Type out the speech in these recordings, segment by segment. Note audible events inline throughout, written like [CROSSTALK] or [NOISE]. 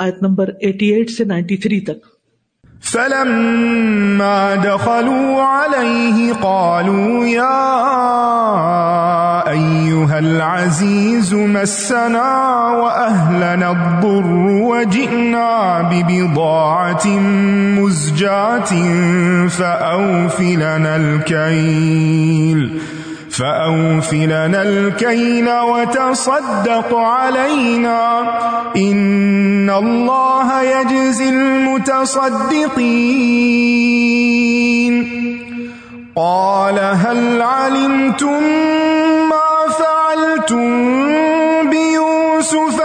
آیت number eighty eight سے ninety three تک۔ فلما دخلوا عليه قالوا يا أيها العزيز مسنا وأهلنا الضر وجئنا ببضاعة مزجاة فأوفلنا الكيل فأوفلنا الكيل وتصدق علينا إن الله يجزي المتصدقين. قال هل علمتم ما فعلتم بيوسف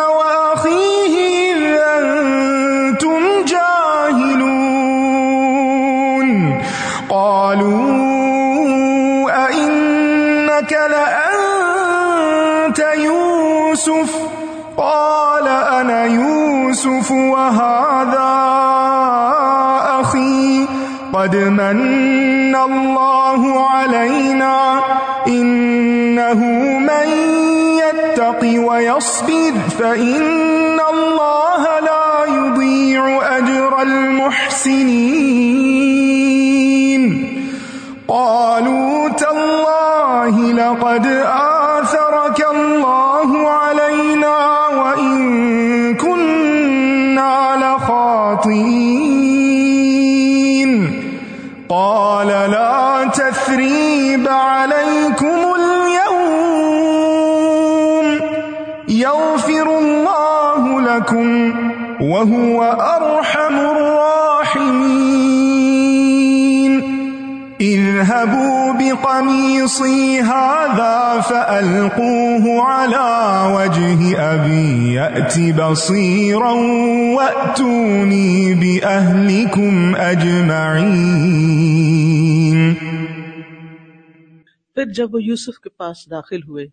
آثرك الله علينا وإن كنا لخاطئين قال لا تثريب عليكم اليوم يغفر الله لكم وهو أرحم الراحمين اذهبوا بقميصي هذا فألقوه على وجه أبي يأت بصيرا وأتوني بأهلكم أجمعين پھر جب وہ یوسف کے پاس داخل ہوئے،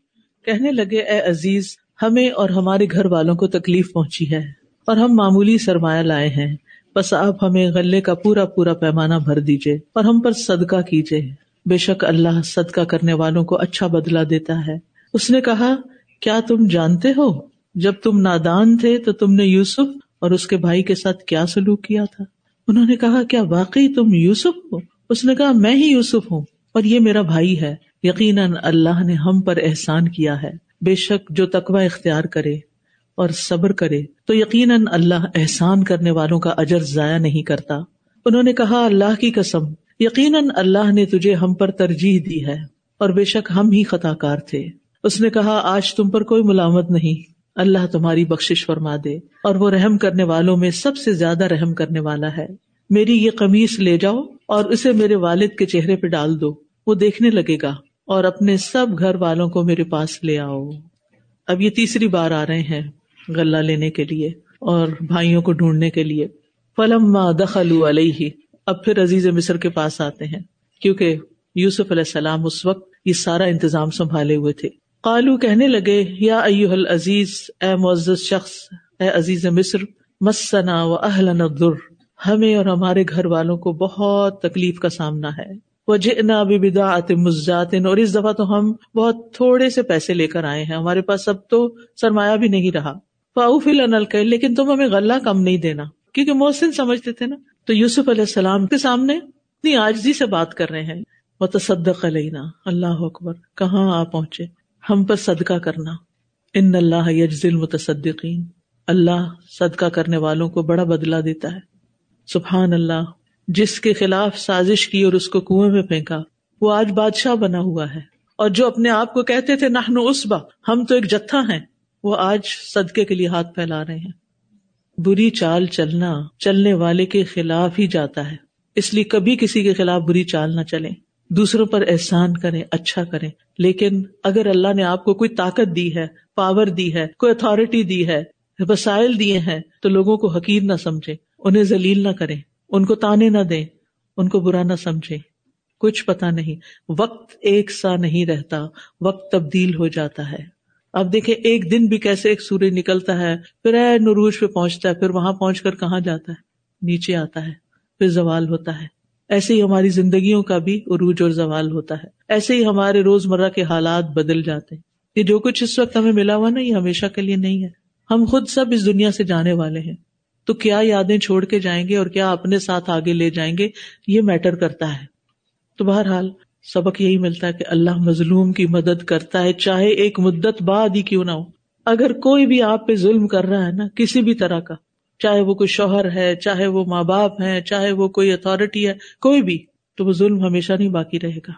کہنے لگے، اے عزیز، ہمیں اور ہمارے گھر والوں کو تکلیف پہنچی ہے اور ہم معمولی سرمایہ لائے ہیں۔ بس آپ ہمیں غلے کا پورا پورا پیمانہ بھر دیجیے اور ہم پر صدقہ کیجیے بے شک اللہ صدقہ کرنے والوں کو اچھا بدلا دیتا ہے۔ اس نے کہا، کیا تم جانتے ہو؟ جب تم نادان تھے تو تم نے یوسف اور اس کے بھائی کے ساتھ کیا سلوک کیا تھا؟ انہوں نے کہا، کیا واقعی تم یوسف ہو؟ اس نے کہا، میں ہی یوسف ہوں اور یہ میرا بھائی ہے۔ یقیناً اللہ نے ہم پر احسان کیا ہے۔ بے شک جو تقوی اختیار کرے اور صبر کرے، تو یقیناً اللہ احسان کرنے والوں کا اجر ضائع نہیں کرتا۔ انہوں نے کہا، اللہ کی قسم یقیناً اللہ نے تجھے ہم پر ترجیح دی ہے اور بے شک ہم ہی خطا کار تھے۔ اس نے کہا، آج تم پر کوئی ملامت نہیں۔ اللہ تمہاری بخش فرما دے اور وہ رحم کرنے والوں میں سب سے زیادہ رحم کرنے والا ہے۔ میری یہ قمیص لے جاؤ اور اسے میرے والد کے چہرے پہ ڈال دو۔ وہ دیکھنے لگے گا اور اپنے سب گھر والوں کو میرے پاس لے آؤ۔ اب یہ تیسری بار آ رہے ہیں غلہ لینے کے لیے اور بھائیوں کو ڈھونڈنے کے لیے۔ فلم دخل علیہ۔ اب پھر عزیز مصر کے پاس آتے ہیں، کیونکہ یوسف علیہ السلام اس وقت یہ سارا انتظام سنبھالے ہوئے تھے۔ قالو کہنے لگے، یا ایوہ العزیز، اے معزز شخص، اے عزیز مصر، مسنا و اہلن الضر، ہمیں اور ہمارے گھر والوں کو بہت تکلیف کا سامنا ہے۔ وہ جنا بدا مزات اور اس دفعہ تو ہم بہت تھوڑے سے پیسے لے کر آئے ہیں، ہمارے پاس اب تو سرمایہ بھی نہیں رہا۔ فاؤف النل لیکن تم ہمیں غلہ کم نہیں دینا، کیونکہ محسن سمجھتے تھے نا۔ تو یوسف علیہ السلام کے سامنے اتنی آجزی سے بات کر رہے ہیں۔ وہ تصدق علینا اللہ اکبر۔ کہاں آ پہنچے؟ ہم پر صدقہ کرنا۔ ان اللہ یجز المتصدقین اللہ صدقہ کرنے والوں کو بڑا بدلا دیتا ہے۔ سبحان اللہ۔ جس کے خلاف سازش کی اور اس کو کنویں میں پھینکا، وہ آج بادشاہ بنا ہوا ہے۔ اور جو اپنے آپ کو کہتے تھے نہ اسبا ہم تو ایک جتھا ہیں، وہ آج صدقے کے لیے ہاتھ پھیلا رہے ہیں۔ بری چال چلنا چلنے والے کے خلاف ہی جاتا ہے۔ اس لیے کبھی کسی کے خلاف بری چال نہ چلے دوسروں پر احسان کریں اچھا کریں۔ لیکن اگر اللہ نے آپ کو کوئی طاقت دی ہے پاور دی ہے، کوئی اتارٹی دی ہے، وسائل دیے ہیں، تو لوگوں کو حقیر نہ سمجھے انہیں ذلیل نہ کریں۔ ان کو تانے نہ دیں۔ ان کو برا نہ سمجھے کچھ پتا نہیں، وقت ایک سا نہیں رہتا، وقت تبدیل ہو جاتا ہے۔ اب دیکھیں ایک دن بھی کیسے ایک سورج نکلتا ہے، پھر اے نروج پہ پہنچتا ہے، پھر وہاں پہنچ کر کہاں جاتا ہے؟ نیچے آتا ہے، پھر زوال ہوتا ہے۔ ایسے ہی ہماری زندگیوں کا بھی عروج اور زوال ہوتا ہے۔ ایسے ہی ہمارے روز مرہ کے حالات بدل جاتے ہیں۔ یہ جو کچھ اس وقت ہمیں ملا ہوا نا یہ ہمیشہ کے لیے نہیں ہے۔ ہم خود سب اس دنیا سے جانے والے ہیں۔ تو کیا یادیں چھوڑ کے جائیں گے اور کیا اپنے ساتھ آگے لے جائیں گے؟ یہ میٹر کرتا ہے۔ تو بہرحال سبق یہی ملتا ہے کہ اللہ مظلوم کی مدد کرتا ہے، چاہے ایک مدت بعد ہی کیوں نہ ہو۔ اگر کوئی بھی آپ پہ ظلم کر رہا ہے نا، کسی بھی طرح کا، چاہے وہ کوئی شوہر ہے، چاہے وہ ماں باپ ہے چاہے وہ کوئی اتارٹی ہے، کوئی بھی، تو وہ ظلم ہمیشہ نہیں باقی رہے گا۔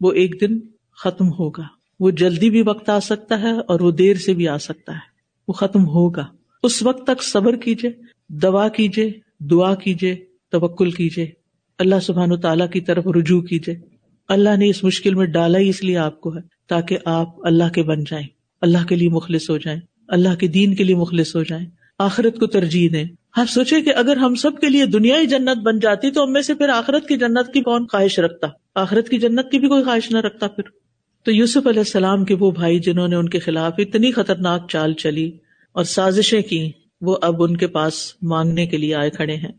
وہ ایک دن ختم ہوگا۔ وہ جلدی بھی وقت آ سکتا ہے اور وہ دیر سے بھی آ سکتا ہے۔ وہ ختم ہوگا۔ اس وقت تک صبر کیجیے دعا کیجیے دعا کیجیے توکل کیجیے اللہ سبحان و تعالیٰ کی طرف رجوع کیجیے اللہ نے اس مشکل میں ڈالا ہی اس لیے آپ کو ہے، تاکہ آپ اللہ کے بن جائیں، اللہ کے لیے مخلص ہو جائیں، اللہ کے دین کے لیے مخلص ہو جائیں، آخرت کو ترجیح دیں۔ آپ سوچے کہ اگر ہم سب کے لیے دنیا ہی جنت بن جاتی تو ہم میں سے پھر آخرت کی جنت کی کون خواہش رکھتا؟ آخرت کی جنت کی بھی کوئی خواہش نہ رکھتا پھر۔ تو یوسف علیہ السلام کے وہ بھائی جنہوں نے ان کے خلاف اتنی خطرناک چال چلی اور سازشیں کی وہ اب ان کے پاس مانگنے کے لیے آئے کھڑے ہیں۔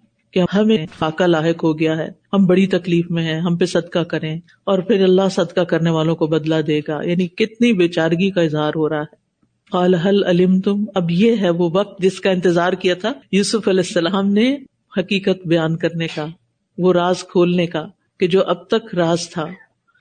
کہ ہمیں فاقہ لاحق ہو گیا ہے۔ ہم بڑی تکلیف میں ہیں، ہم پہ صدقہ کریں اور پھر اللہ صدقہ کرنے والوں کو بدلا دے گا۔ یعنی کتنی بے چارگی کا اظہار ہو رہا ہے۔ قال حل علم تم اب یہ ہے وہ وقت جس کا انتظار کیا تھا۔ یوسف علیہ السلام نے حقیقت بیان کرنے کا، وہ راز کھولنے کا کہ جو اب تک راز تھا۔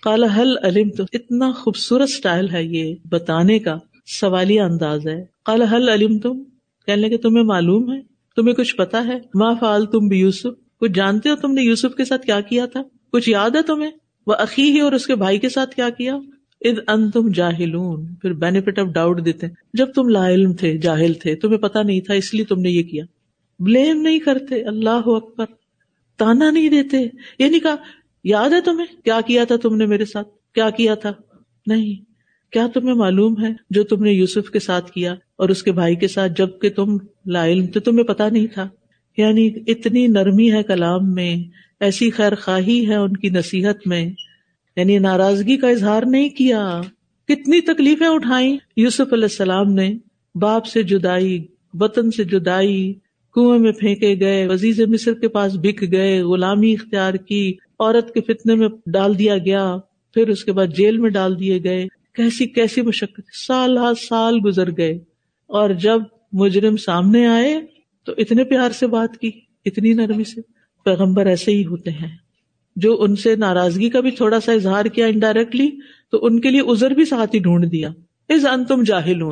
قال حل علم تم اتنا خوبصورت اسٹائل ہے یہ بتانے کا، سوالیہ انداز ہے۔ قال حل علم تم کہنے کہ تمہیں معلوم ہے؟ تمہیں کچھ پتا ہے؟ ما فال تم بھی یوسف کچھ جانتے ہو تم نے یوسف کے ساتھ کیا کیا تھا؟ کچھ یاد ہے تمہیں؟ وہ عقی ہی اور اس کے بھائی کے ساتھ کیا کیا؟ اد ان تم جاہلون، پھر بینیفٹ آف ڈاؤٹ دیتے جب تم لا علم تھے، جاہل تھے، تمہیں پتا نہیں تھا، اس لیے تم نے یہ کیا۔ بلیم نہیں کرتے، اللہ اکبر۔ تانا نہیں دیتے۔ یعنی کہا، یاد ہے تمہیں؟ کیا کیا تھا تم نے میرے ساتھ؟ کیا کیا تھا؟ نہیں۔ کیا تمہیں معلوم ہے جو تم نے یوسف کے ساتھ کیا؟ اور اس کے بھائی کے ساتھ جبکہ تم لا علم تھے، تمہیں پتا نہیں تھا۔ یعنی اتنی نرمی ہے کلام میں، ایسی خیر خواہی ہے ان کی نصیحت میں۔ یعنی ناراضگی کا اظہار نہیں کیا۔ کتنی تکلیفیں اٹھائی یوسف علیہ السلام نے باپ سے جدائی، وطن سے جدائی، کنویں میں پھینکے گئے وزیز مصر کے پاس بک گئے، غلامی اختیار کی، عورت کے فتنے میں ڈال دیا گیا، پھر اس کے بعد جیل میں ڈال دیے گئے۔ کیسی کیسی مشقت، سال ہر سال گزر گئے۔ اور جب مجرم سامنے آئے تو اتنے پیار سے بات کی، اتنی نرمی سے۔ پیغمبر ایسے ہی ہوتے ہیں۔ جو ان سے ناراضگی کا بھی تھوڑا سا اظہار کیا انڈائریکٹلی تو ان کے لیے ازر بھی ساتھ ہی ڈھونڈ دیا۔ اس ان تم جاہل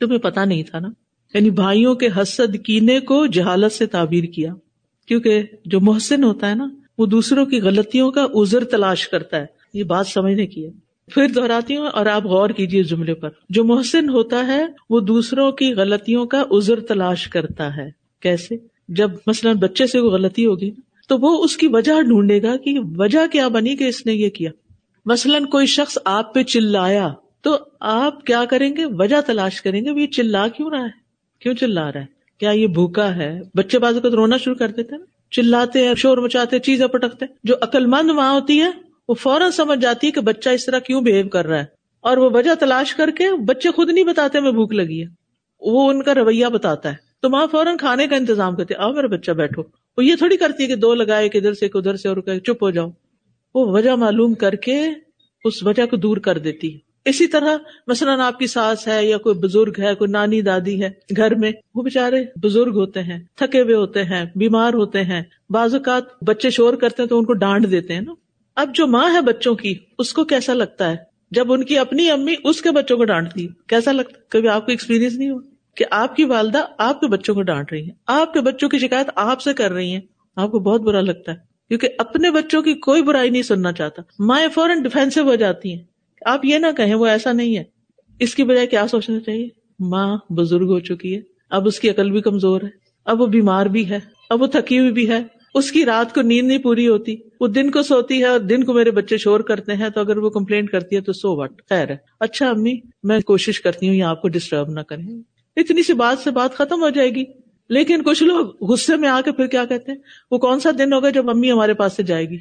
تمہیں پتا نہیں تھا نا؟ یعنی بھائیوں کے حسد کینے کو جہالت سے تعبیر کیا۔ کیونکہ جو محسن ہوتا ہے نا، وہ دوسروں کی غلطیوں کا ازر تلاش کرتا ہے۔ یہ بات سمجھنے کی ہے۔ پھر دہراتی ہوں اور آپ غور کیجیے جملے پر۔ جو محسن ہوتا ہے، وہ دوسروں کی غلطیوں کا ازر تلاش کرتا ہے۔ کیسے؟ جب مثلاً بچے سے وہ غلطی ہوگی تو وہ اس کی وجہ ڈھونڈے گا کہ وجہ کیا بنی کہ اس نے یہ کیا۔ مثلاً کوئی شخص آپ پہ چلایا، تو آپ کیا کریں گے؟ وجہ تلاش کریں گے، وہ چلا کیوں رہا ہے؟ کیوں چلا رہا ہے؟ کیا یہ بھوکا ہے؟ بچے بازو کو رونا شروع کر دیتے نا۔ چلاتے ہیں، شور مچاتے چیزیں پٹکتے جو عقل مند وہاں ہوتی ہے وہ فوراً سمجھ جاتی ہے کہ بچہ اس طرح کیوں بہیو کر رہا ہے۔ اور وہ وجہ تلاش کر کے بچے خود نہیں بتاتے میں بھوک لگی ہے۔ وہ ان کا رویہ بتاتا ہے۔ تو وہاں فوراً کھانے کا انتظام کرتے آؤ میرا بچہ بیٹھو۔ وہ یہ تھوڑی کرتی ہے کہ دو لگائے ادھر سے ادھر سے، اور چپ ہو جاؤ۔ وہ وجہ معلوم کر کے اس وجہ کو دور کر دیتی ہے۔ اسی طرح مثلاً آپ کی ساس ہے یا کوئی بزرگ ہے، کوئی نانی، دادی ہے گھر میں، وہ بےچارے بزرگ ہوتے ہیں، تھکے ہوئے ہوتے ہیں، بیمار ہوتے ہیں۔ بعض اوقات بچے شور کرتے ہیں تو ان کو ڈانٹ دیتے ہیں نا۔ اب جو ماں ہے بچوں کی، اس کو کیسا لگتا ہے؟ جب ان کی اپنی امی اس کے بچوں کو ڈانٹتی، کیسا لگتا؟ کبھی آپ کو ایکسپیرینس نہیں ہوا کہ آپ کی والدہ آپ کے بچوں کو ڈانٹ رہی ہے؟ آپ کے بچوں کی شکایت آپ سے کر رہی ہیں؟ آپ کو بہت برا لگتا ہے، کیونکہ اپنے بچوں کی کوئی برائی نہیں سننا چاہتا۔ مائیں فوراً ڈیفینسو ہو جاتی ہیں۔ آپ یہ نہ کہیں، وہ ایسا نہیں ہے۔ اس کی بجائے کیا سوچنا چاہیے؟ ماں بزرگ ہو چکی ہے، اب اس کی عقل بھی کمزور ہے، اب وہ بیمار بھی ہے، اب وہ تھکی ہوئی بھی ہے۔ اس کی رات کو نیند نہیں پوری ہوتی، وہ دن کو سوتی ہے اور دن کو میرے بچے شور کرتے ہیں، تو اگر وہ کمپلینٹ کرتی ہے تو سو وٹ، خیر ہے۔ اچھا امی، میں کوشش کرتی ہوں یہ آپ کو ڈسٹرب نہ کریں۔ اتنی سی بات سے بات ختم ہو جائے گی۔ لیکن کچھ لوگ غصے میں آ کے پھر کیا کہتے ہیں؟ وہ کون سا دن ہوگا جب امی ہمارے پاس سے جائے گی؟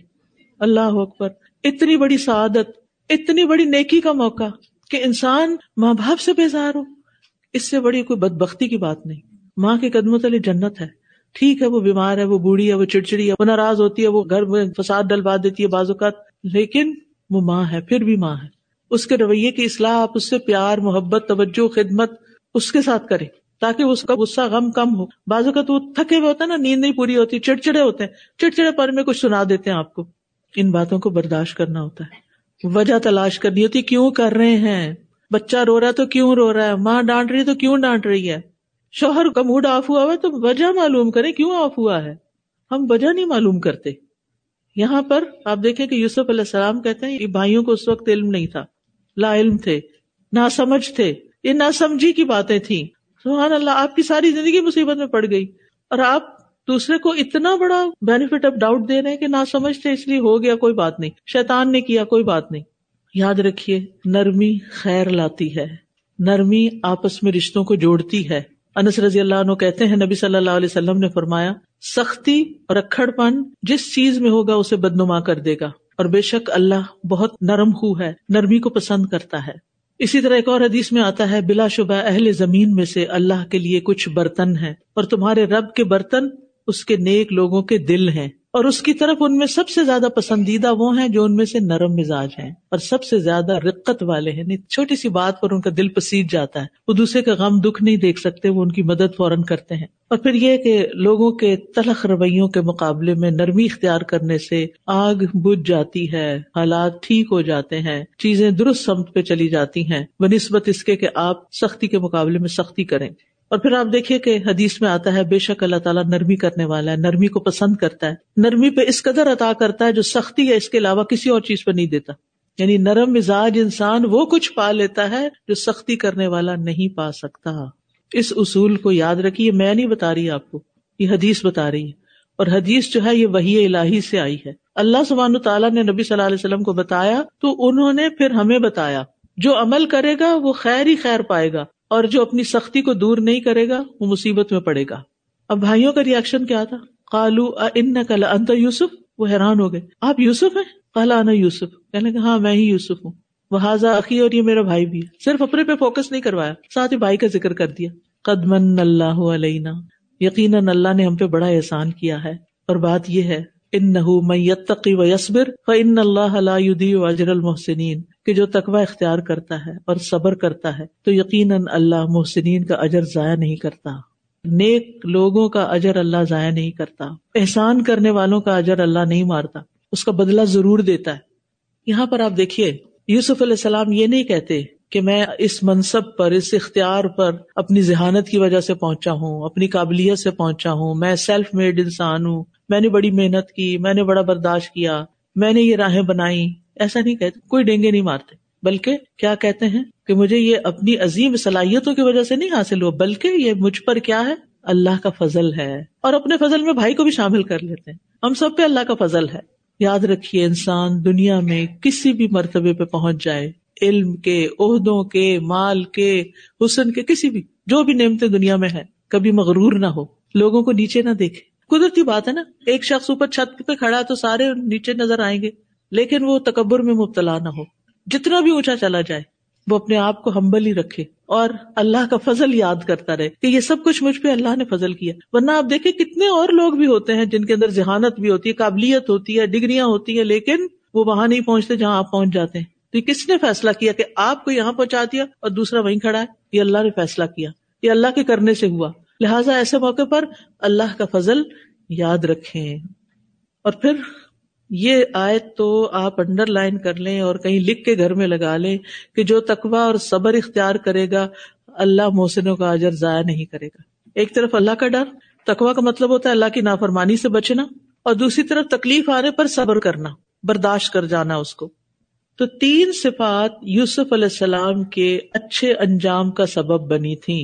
اللہ اکبر، اتنی بڑی سعادت، اتنی بڑی نیکی کا موقع کہ انسان ماں باپ سے بیزار ہو۔ اس سے بڑی کوئی بد بختی کی بات نہیں۔ ماں کے قدموں تلے جنت ہے۔ ٹھیک ہے، وہ بیمار ہے، وہ بوڑھی ہے، وہ چڑچڑی ہے، وہ ناراض ہوتی ہے، وہ گھر میں فساد ڈلوا دیتی ہے بعض اوقات، لیکن وہ ماں ہے، پھر بھی ماں ہے۔ اس کے رویے کی اصلاح آپ اس سے پیار، محبت، توجہ، خدمت اس کے ساتھ کرے تاکہ اس کا غصہ غم کم ہو۔ بازو کا تو تھکے ہوئے ہوتا ہے نا، نیند نہیں پوری ہوتی، چڑچڑے ہوتے ہیں۔ چڑچڑے پر میں کچھ سنا دیتے ہیں آپ کو۔ ان باتوں کو برداشت کرنا ہوتا ہے۔ وجہ تلاش کرنی ہوتی، کیوں کر رہے ہیں؟ بچہ رو رہا ہے تو کیوں رو رہا ہے؟ ماں ڈانٹ رہی ہے تو کیوں ڈانٹ رہی ہے؟ شوہر کا موڈ آف ہوا ہوا تو وجہ معلوم کریں کیوں آف ہوا ہے؟ ہم وجہ نہیں معلوم کرتے۔ یہاں پر آپ دیکھیں کہ یوسف علیہ السلام کہتے ہیں، یہ بھائیوں کو اس وقت علم نہیں تھا، لا علم تھے نہ سمجھ تھے، یہ نہ سمجھی کی باتیں تھیں۔ سبحان اللہ، آپ کی ساری زندگی مصیبت میں پڑ گئی۔ اور آپ دوسرے کو اتنا بڑا بینیفٹ آف ڈاؤٹ دے رہے ہیں کہ نہ سمجھتے اس لیے ہو گیا، کوئی بات نہیں۔ شیطان نے کیا، کوئی بات نہیں۔ یاد رکھیے، نرمی خیر لاتی ہے، نرمی آپس میں رشتوں کو جوڑتی ہے۔ انس رضی اللہ عنہ کہتے ہیں، نبی صلی اللہ علیہ وسلم نے فرمایا، سختی اور اکڑ پن جس چیز میں ہوگا اسے بدنما کر دے گا۔ اور بے شک اللہ بہت نرم ہو ہے، نرمی کو پسند کرتا ہے۔ اسی طرح ایک اور حدیث میں آتا ہے، بلا شبہ اہل زمین میں سے اللہ کے لیے کچھ برتن ہیں، اور تمہارے رب کے برتن اس کے نیک لوگوں کے دل ہیں۔ اور اس کی طرف ان میں سب سے زیادہ پسندیدہ وہ ہیں جو ان میں سے نرم مزاج ہیں اور سب سے زیادہ رقت والے ہیں۔ یعنی چھوٹی سی بات پر ان کا دل پسیج جاتا ہے۔ وہ دوسرے کا غم دکھ نہیں دیکھ سکتے، وہ ان کی مدد فوراً کرتے ہیں۔ اور پھر یہ کہ لوگوں کے تلخ رویوں کے مقابلے میں نرمی اختیار کرنے سے آگ بجھ جاتی ہے، حالات ٹھیک ہو جاتے ہیں، چیزیں درست سمت پہ چلی جاتی ہیں۔ بہ نسبت اس کے کہ آپ سختی کے مقابلے میں سختی کریں۔ اور پھر آپ دیکھیے کہ حدیث میں آتا ہے، بے شک اللہ تعالیٰ نرمی کرنے والا ہے، نرمی کو پسند کرتا ہے۔ نرمی پہ اس قدر عطا کرتا ہے جو سختی ہے اس کے علاوہ کسی اور چیز پہ نہیں دیتا۔ یعنی نرم مزاج انسان وہ کچھ پا لیتا ہے جو سختی کرنے والا نہیں پا سکتا۔ اس اصول کو یاد رکھیے، میں نہیں بتا رہی آپ کو، یہ حدیث بتا رہی ہے اور حدیث جو ہے، یہ وہی الہی سے آئی ہے۔ اللہ سبحان تعالیٰ نے نبی صلی اللہ علیہ وسلم کو بتایا تو انہوں نے پھر ہمیں بتایا، جو عمل کرے گا وہ خیر ہی خیر پائے گا۔ اور جو اپنی سختی کو دور نہیں کرے گا، وہ مصیبت میں پڑے گا۔ اب بھائیوں کا ریئیکشن کیا تھا؟ کالو ان کل انت یوسف؟ وہ حیران ہو گئے۔ آپ یوسف ہیں؟ کالا انا یوسف۔ کہنے کہ ہاں میں ہی یوسف ہوں۔ وہ حاضا عقی اور یہ میرا بھائی بھی ہے۔ صرف اپنے پہ فوکس نہیں کروایا، ساتھ ہی بھائی کا ذکر کر دیا۔ قدمن اللہ علینا۔ یقیناً اللہ نے ہم پہ بڑا احسان کیا ہے۔ اور بات یہ ہے ان نہ میتقی و یسبر ان اللہ اجر المحسنین۔ کہ جو تقوا اختیار کرتا ہے اور صبر کرتا ہے، تو یقیناً اللہ محسنین کا اجر ضائع نہیں کرتا۔ نیک لوگوں کا اجر اللہ ضائع نہیں کرتا۔ احسان کرنے والوں کا اجر اللہ نہیں مارتا۔ اس کا بدلہ ضرور دیتا ہے۔ یہاں پر آپ دیکھیے، یوسف علیہ السلام یہ نہیں کہتے کہ میں اس منصب پر، اس اختیار پر اپنی ذہانت کی وجہ سے پہنچا ہوں، اپنی قابلیت سے پہنچا ہوں۔ میں سیلف میڈ انسان ہوں۔ میں نے بڑی محنت کی، میں نے بڑا برداشت کیا۔ میں نے یہ راہیں بنائی۔ ایسا نہیں کہتے، کوئی ڈینگے نہیں مارتے۔ بلکہ کیا کہتے ہیں کہ مجھے یہ اپنی عظیم صلاحیتوں کی وجہ سے نہیں حاصل ہوا، بلکہ یہ مجھ پر کیا ہے؟ اللہ کا فضل ہے۔ اور اپنے فضل میں بھائی کو بھی شامل کر لیتے ہیں۔ ہم سب پہ اللہ کا فضل ہے۔ یاد رکھیے انسان دنیا میں کسی بھی مرتبے پہ پہنچ جائے، علم کے، عہدوں کے، مال کے، حسن کے، کسی بھی، جو بھی نعمتیں دنیا میں ہے کبھی مغرور نہ ہو۔ لوگوں کو نیچے نہ دیکھے۔ قدرتی بات ہے نا، ایک شخص اوپر چھت پہ کھڑا تو سارے نیچے نظر آئیں گے۔ لیکن وہ تکبر میں مبتلا نہ ہو۔ جتنا بھی اونچا چلا جائے، وہ اپنے آپ کو ہمبل ہی رکھے اور اللہ کا فضل یاد کرتا رہے کہ یہ سب کچھ مجھ پہ اللہ نے فضل کیا۔ ورنہ آپ دیکھیں کتنے اور لوگ بھی ہوتے ہیں جن کے اندر ذہانت بھی ہوتی ہے، قابلیت ہوتی ہے، ڈگریاں ہوتی ہیں، لیکن وہ وہاں نہیں پہنچتے جہاں آپ پہنچ جاتے ہیں۔ تو یہ کس نے فیصلہ کیا کہ آپ کو یہاں پہنچا دیا اور دوسرا وہیں کھڑا ہے؟ یہ اللہ نے فیصلہ کیا۔ یہ اللہ کے کرنے سے ہوا۔ لہٰذا ایسے موقع پر اللہ کا فضل یاد رکھیں۔ اور پھر یہ آئے تو آپ انڈر لائن کر لیں اور کہیں لکھ کے گھر میں لگا لیں کہ جو تقوا اور صبر اختیار کرے گا، اللہ محسنوں کا اجر ضائع نہیں کرے گا۔ ایک طرف اللہ کا ڈر تقوا کا مطلب ہوتا ہے اللہ کی نافرمانی سے بچنا، اور دوسری طرف تکلیف آنے پر صبر کرنا، برداشت کر جانا اس کو۔ تو تین صفات یوسف علیہ السلام کے اچھے انجام کا سبب بنی تھی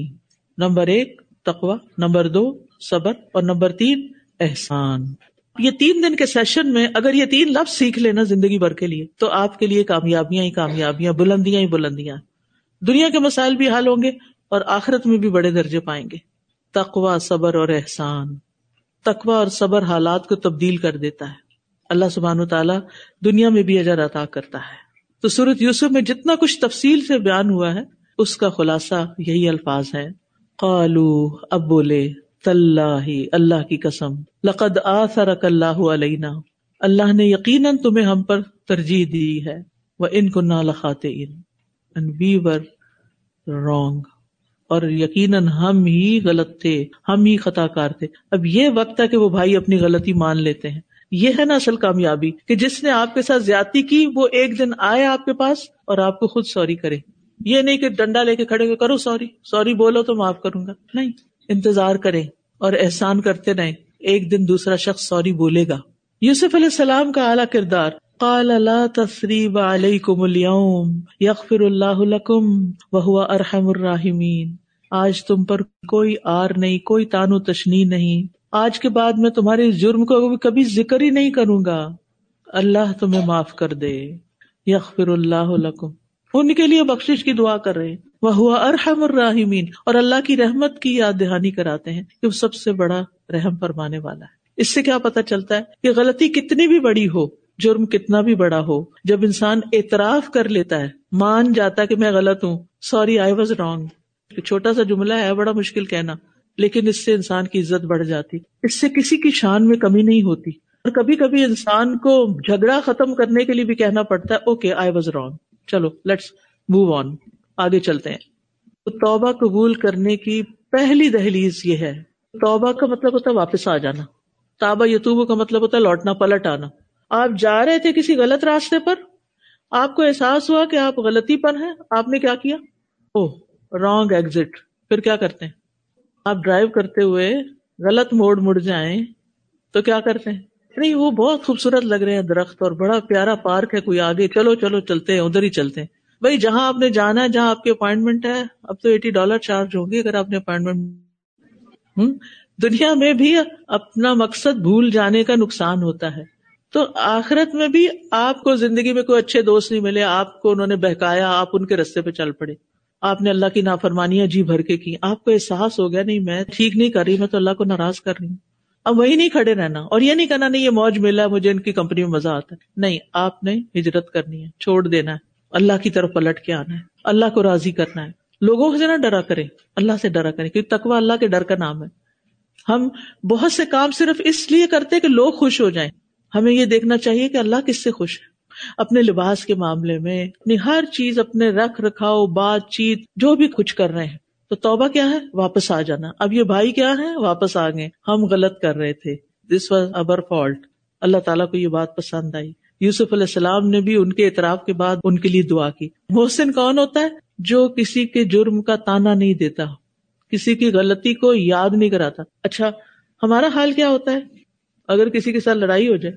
نمبر ایک تقوا نمبر دو، صبر، اور نمبر تین، احسان۔ یہ تین دن کے سیشن میں اگر یہ تین لفظ سیکھ لینا زندگی بھر کے لیے، تو آپ کے لیے کامیابیاں ہی کامیابیاں، بلندیاں ہی بلندیاں۔ دنیا کے مسائل بھی حل ہوں گے اور آخرت میں بھی بڑے درجے پائیں گے۔ تقوا صبر اور احسان۔ تقوا اور صبر حالات کو تبدیل کر دیتا ہے۔ اللہ سبحان و تعالیٰ دنیا میں بھی اجر عطا کرتا ہے۔ تو سورت یوسف میں جتنا کچھ تفصیل سے بیان ہوا ہے، اس کا خلاصہ یہی الفاظ ہے۔ قالو، اب بولے۔ اللہ اللہ کی قسم۔ لقد آثرک اللہ علینا۔ اللہ نے یقیناً تمہیں ہم پر ترجیح دی ہے۔ وہ ان کو نہ لکھاتے ان وی ور رونگ اور یقیناً ہم ہی غلط تھے۔ ہم ہی خطا کار تھے۔ اب یہ وقت ہے کہ وہ بھائی اپنی غلطی مان لیتے ہیں۔ یہ ہے نا اصل کامیابی کہ جس نے آپ کے ساتھ زیادتی کی، وہ ایک دن آئے آپ کے پاس اور آپ کو خود سوری کرے۔ یہ نہیں کہ ڈنڈا لے کے کھڑے ہوئے، کرو سوری۔ سوری بولو تو معاف کروں گا۔ نہیں۔ انتظار کرے اور احسان کرتے رہے ایک دن دوسرا شخص سوری بولے گا۔ یوسف علیہ السلام کا اعلیٰ کردار، قال لا تصریب علیکم اليوم یغفر اللہ لکم وهو ارحم الراحمین۔ آج تم پر کوئی آر نہیں، کوئی تانو تشنی نہیں۔ آج کے بعد میں تمہارے جرم کو کبھی ذکر ہی نہیں کروں گا۔ اللہ تمہیں معاف کر دے۔ یغفر اللہ لکم۔ ان کے لیے بخش کی دعا کر رہے ہیں۔ وہ ہوا ارحم الراحمین اور اللہ کی رحمت کی یاد دہانی کراتے ہیں کہ وہ سب سے بڑا رحم فرمانے والا ہے۔ اس سے کیا پتا چلتا ہے کہ غلطی کتنی بھی بڑی ہو، جرم کتنا بھی بڑا ہو، جب انسان اعتراف کر لیتا ہے، مان جاتا ہے کہ میں غلط ہوں، سوری آئی واز رانگ چھوٹا سا جملہ ہے، بڑا مشکل کہنا۔ لیکن اس سے انسان کی عزت بڑھ جاتی۔ اس سے کسی کی شان میں کمی نہیں ہوتی۔ اور کبھی کبھی انسان کو جھگڑا ختم کرنے کے لیے بھی کہنا پڑتا ہے اوکے آئی واز رانگ چلو لیٹس موو آن آگے چلتے ہیں۔ تو توبہ قبول کرنے کی پہلی دہلیز یہ ہے۔ توبہ کا مطلب ہوتا ہے واپس آ جانا۔ تابا یتوبو کا مطلب ہوتا ہے لوٹنا، پلٹ آنا۔ آپ جا رہے تھے کسی غلط راستے پر؟ آپ کو احساس ہوا کہ آپ غلطی پر ہیں؟ آپ نے کیا کیا؟ او رانگ ایگزٹ پھر کیا کرتے ہیں؟ آپ ڈرائیو کرتے ہوئے غلط موڑ مڑ جائیں تو کیا کرتے ہیں؟ نہیں، وہ بہت خوبصورت لگ رہے ہیں درخت اور بڑا پیارا پارک ہے، کوئی آگے، چلو چلو، چلتے ہیں، ادھر ہی چلتے ہیں۔ بھائی، جہاں آپ نے جانا ہے، جہاں آپ کی اپوائنٹمنٹ ہے، اب تو ایٹی ڈالر چارج ہوگی اگر آپ نے اپوائنٹمنٹ۔ دنیا میں بھی اپنا مقصد بھول جانے کا نقصان ہوتا ہے۔ تو آخرت میں بھی آپ کو زندگی میں کوئی اچھے دوست نہیں ملے، آپ کو انہوں نے بہکایا، آپ ان کے رستے پہ چل پڑے۔ آپ نے اللہ کی نافرمانیاں جی بھر کے کی۔ آپ کو احساس ہو گیا، نہیں، میں ٹھیک نہیں کر رہی، میں تو اللہ کو ناراض کر رہی ہوں۔ اب وہی نہیں کھڑے رہنا اور یہ نہیں کرنا نہیں یہ موج ملا مجھے ان کی کمپنی میں مزہ آتا ہے۔ نہیں، آپ نے ہجرت کرنی ہے، چھوڑ دینا ہے۔ اللہ کی طرف پلٹ کے آنا ہے۔ اللہ کو راضی کرنا ہے۔ لوگوں سے نہ ڈرا کریں، اللہ سے ڈرا کریں، کیونکہ تکوا اللہ کے ڈر کا نام ہے۔ ہم بہت سے کام صرف اس لیے کرتے کہ لوگ خوش ہو جائیں۔ ہمیں یہ دیکھنا چاہیے کہ اللہ کس سے خوش ہے۔ اپنے لباس کے معاملے میں، اپنی ہر چیز، اپنے رکھ رکھاؤ، بات چیت، جو بھی کچھ کر رہے ہیں۔ تو توبہ کیا ہے؟ واپس آ جانا۔ اب یہ بھائی کیا ہے؟ واپس آ گئے۔ ہم غلط کر رہے تھے۔ دس واز ابر فالٹ اللہ تعالیٰ کو یہ بات پسند آئی۔ یوسف علیہ السلام نے بھی ان کے اعتراف کے بعد ان کے لیے دعا کی۔ محسن کون ہوتا ہے؟ جو کسی کے جرم کا تانا نہیں دیتا کسی کی غلطی کو یاد نہیں کراتا۔ اچھا ہمارا حال کیا ہوتا ہے؟ اگر کسی کے ساتھ لڑائی ہو جائے،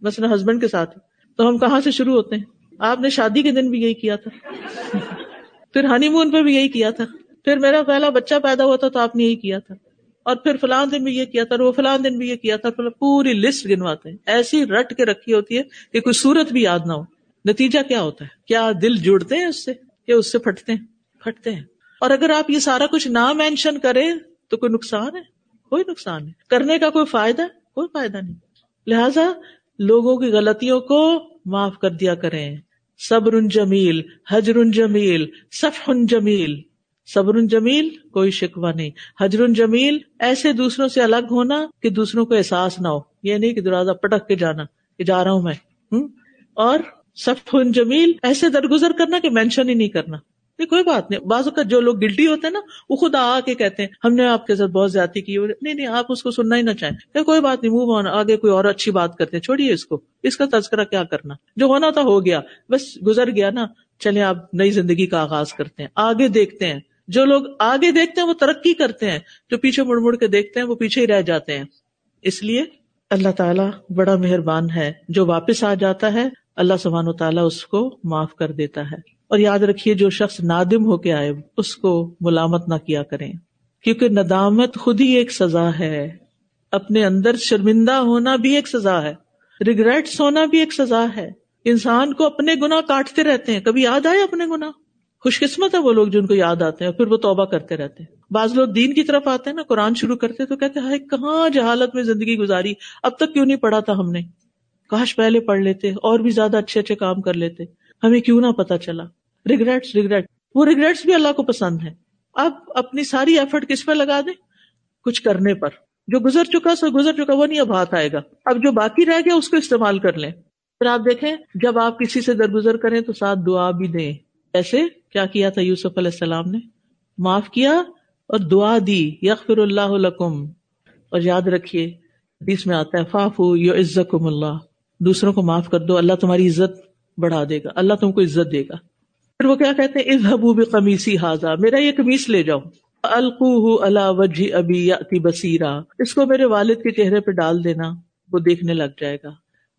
مثلا ہسبینڈ کے ساتھ، تو ہم کہاں سے شروع ہوتے ہیں؟ آپ نے شادی کے دن بھی یہی کیا تھا۔ [LAUGHS] پھر ہنی مون پہ بھی یہی کیا تھا۔ پھر میرا پہلا بچہ پیدا ہوا تھا تو آپ نے یہی کیا تھا۔ اور پھر فلان دن بھی یہ کیا تھا وہ فلان دن بھی یہ کیا تھا۔ پوری لسٹ گنواتے ہیں۔ ایسی رٹ کے رکھی ہوتی ہے کہ کوئی صورت بھی یاد نہ ہو۔ نتیجہ کیا ہوتا ہے؟ کیا دل جڑتے ہیں اس سے یا اس سے پھٹتے ہیں؟ پھٹتے ہیں۔ اور اگر آپ یہ سارا کچھ نہ مینشن کریں تو کوئی نقصان ہے؟ کوئی نقصان ہے کرنے کا کوئی فائدہ؟ کوئی فائدہ نہیں۔ لہذا لوگوں کی غلطیوں کو معاف کر دیا کریں۔ صبر جمیل، حجر جمیل صف جمیل۔ صبر جمیل، کوئی شکوا نہیں۔ حجر جمیل، ایسے دوسروں سے الگ ہونا کہ دوسروں کو احساس نہ ہو۔ یہ نہیں کہ دروازہ پٹک کے جانا، کہ جا رہا ہوں میں۔ اور سب جمیل، ایسے درگزر کرنا کہ مینشن ہی نہیں کرنا۔ نہیں، کوئی بات نہیں۔ بعض اوقات جو لوگ گلٹی ہوتے ہیں نا، وہ خود آ کے کہتے ہیں، ہم نے آپ کے ساتھ بہت زیادتی کی۔ نہیں نہیں، آپ اس کو سننا ہی نہ چاہیں۔ کہ کوئی بات نہیں منہ آگے کوئی اور اچھی بات کرتے ہیں۔ چھوڑیے اس کو۔ اس کا تذکرہ کیا کرنا؟ جو ہونا تھا ہو گیا۔ بس گزر گیا نا۔ چلے آپ نئی زندگی کا آغاز کرتے ہیں۔ آگے دیکھتے ہیں۔ جو لوگ آگے دیکھتے ہیں وہ ترقی کرتے ہیں، جو پیچھے مڑ مڑ کے دیکھتے ہیں وہ پیچھے ہی رہ جاتے ہیں۔ اس لیے اللہ تعالیٰ بڑا مہربان ہے، جو واپس آ جاتا ہے، اللہ سبحان و تعالیٰ اس کو معاف کر دیتا ہے۔ اور یاد رکھیے، جو شخص نادم ہو کے آئے، اس کو ملامت نہ کیا کریں۔ کیونکہ ندامت خود ہی ایک سزا ہے۔ اپنے اندر شرمندہ ہونا بھی ایک سزا ہے۔ ریگریٹس ہونا بھی ایک سزا ہے۔ انسان کو اپنے گنا کاٹتے رہتے ہیں۔ کبھی یاد آئے اپنے گنا خوش قسمت ہے وہ لوگ جن کو یاد آتے ہیں اور پھر وہ توبہ کرتے رہتے ہیں۔ بعض لوگ دین کی طرف آتے ہیں نا، قرآن شروع کرتے تو کہتے ہیں کہاں جہالت میں زندگی گزاری؟ اب تک کیوں نہیں پڑھا تھا ہم نے؟ کاش پہلے پڑھ لیتے، اور بھی زیادہ اچھے اچھے کام کر لیتے۔ ہمیں کیوں نہ پتا چلا۔ ریگریٹس ریگریٹ وہ ریگریٹس بھی اللہ کو پسند ہے اب اپنی ساری ایفرٹ کس پہ لگا دیں؟ کچھ کرنے پر۔ جو گزر چکا سو گزر چکا، وہ نہیں اب ہاتھ آئے گا۔ اب جو باقی رہ گیا، اس کو استعمال کر لیں۔ پھر آپ دیکھیں، جب آپ کسی سے درگزر کریں تو ساتھ دعا بھی دیں۔ ایسے کیا کیا تھا یوسف علیہ السلام نے؟ معاف کیا اور دعا دی، یغفر اللہ لکم۔ اور یاد رکھیے حدیث میں آتا ہے فاف یو عزت اللہ۔ دوسروں کو معاف کر دو، اللہ تمہاری عزت بڑھا دے گا، اللہ تم کو عزت دے گا۔ پھر وہ کیا کہتے ہیں؟ اس حبوب قمیسی حاضہ میرا یہ قمیص لے جاؤ۔ القو اللہ وجہ ابی یا بصیرا۔ اس کو میرے والد کے چہرے پہ ڈال دینا، وہ دیکھنے لگ جائے گا۔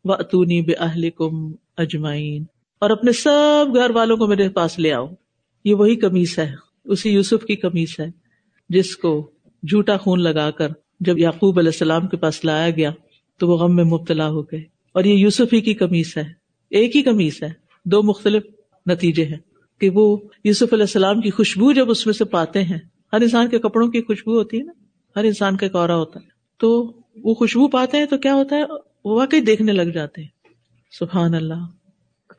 وہ اتونی بے اہل کم اجمائین اور اپنے سب گھر والوں کو میرے پاس لے آؤ۔ یہ وہی کمیس ہے، اسی یوسف کی کمیس ہے، جس کو جھوٹا خون لگا کر جب یعقوب علیہ السلام کے پاس لایا گیا تو وہ غم میں مبتلا ہو گئے۔ اور یہ یوسف ہی کی کمیس ہے، ایک ہی کمیس ہے، دو مختلف نتیجے ہیں کہ وہ یوسف علیہ السلام کی خوشبو جب اس میں سے پاتے ہیں، ہر انسان کے کپڑوں کی خوشبو ہوتی ہے نا، ہر انسان کا کورا ہوتا ہے۔ تو وہ خوشبو پاتے ہیں تو کیا ہوتا ہے، وہ واقعی دیکھنے لگ جاتے ہیں۔ سبحان اللہ۔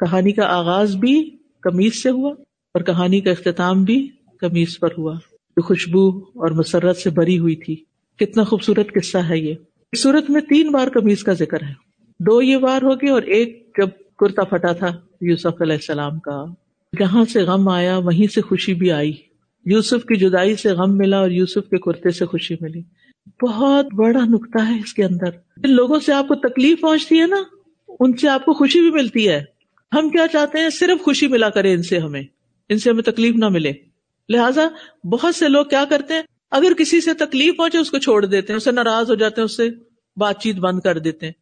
کہانی کا آغاز بھی کمیز سے ہوا۔ اور کہانی کا اختتام بھی کمیز پر ہوا۔ جو خوشبو اور مسرت سے بری ہوئی تھی۔ کتنا خوبصورت قصہ ہے یہ۔ صورت میں تین بار کمیز کا ذکر ہے۔ دو یہ بار ہوگی اور ایک جب کرتا پھٹا تھا یوسف علیہ السلام کا۔ جہاں سے غم آیا، وہیں سے خوشی بھی آئی۔ یوسف کی جدائی سے غم ملا اور یوسف کے کرتے سے خوشی ملی۔ بہت بڑا نقطہ ہے اس کے اندر۔ جن لوگوں سے آپ کو تکلیف پہنچتی ہے نا، ان سے آپ کو خوشی بھی ملتی ہے۔ ہم کیا چاہتے ہیں؟ صرف خوشی ملا کرے ان سے ہمیں۔ ان سے ہمیں تکلیف نہ ملے۔ لہٰذا بہت سے لوگ کیا کرتے ہیں؟ اگر کسی سے تکلیف پہنچے، اس کو چھوڑ دیتے ہیں، اسے ناراض ہو جاتے ہیں اس سے بات چیت بند کر دیتے ہیں،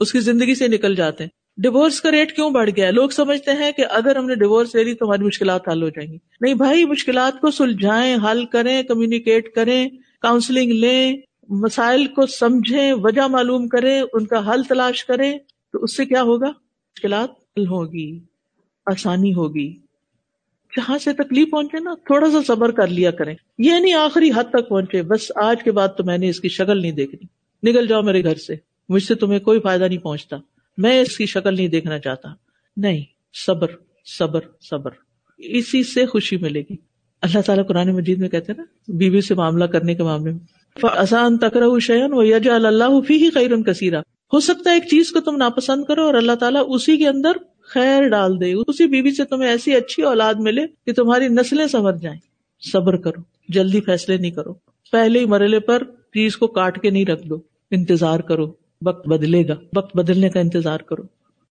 اس کی زندگی سے نکل جاتے ہیں۔ ڈیوورس کا ریٹ کیوں بڑھ گیا؟ ہے لوگ سمجھتے ہیں کہ اگر ہم نے ڈیوورس لے لی تو ہماری مشکلات حل ہو جائیں گی۔ نہیں بھائی، مشکلات کو سلجھائیں، حل کریں کمیونیکیٹ کریں کاؤنسلنگ لیں، مسائل کو سمجھیں، وجہ معلوم کریں، ان کا حل تلاش کریں، تو اس سے کیا ہوگا؟ مشکلات حل ہوگی، آسانی ہوگی۔ جہاں سے تکلیف پہنچے نا، تھوڑا سا صبر کر لیا کریں۔ یہ نہیں آخری حد تک پہنچے۔ بس آج کے بعد تو میں نے اس کی شکل نہیں دیکھنی۔ نکل جاؤ میرے گھر سے۔ مجھ سے تمہیں کوئی فائدہ نہیں پہنچتا۔ میں اس کی شکل نہیں دیکھنا چاہتا۔ نہیں، صبر صبر صبر۔ اسی سے خوشی ملے گی۔ اللہ تعالیٰ قرآن مجید میں کہتے ہیں نا، بیوی سے معاملہ کرنے کے معاملے میں۔ آسان تکرا شیئن و یج اللہ فی ہی خیرن کثیرہ ہو سکتا ہے ایک چیز کو تم ناپسند کرو اور اللہ تعالیٰ اسی کے اندر خیر ڈال دے۔ اسی بیوی سے تمہیں ایسی اچھی اولاد ملے کہ تمہاری نسلیں سنور جائیں۔ صبر کرو، جلدی فیصلے نہیں کرو۔ پہلے ہی مرحلے پر چیز کو کاٹ کے نہیں رکھ دو۔ انتظار کرو، وقت بدلے گا۔ وقت بدلنے کا انتظار کرو۔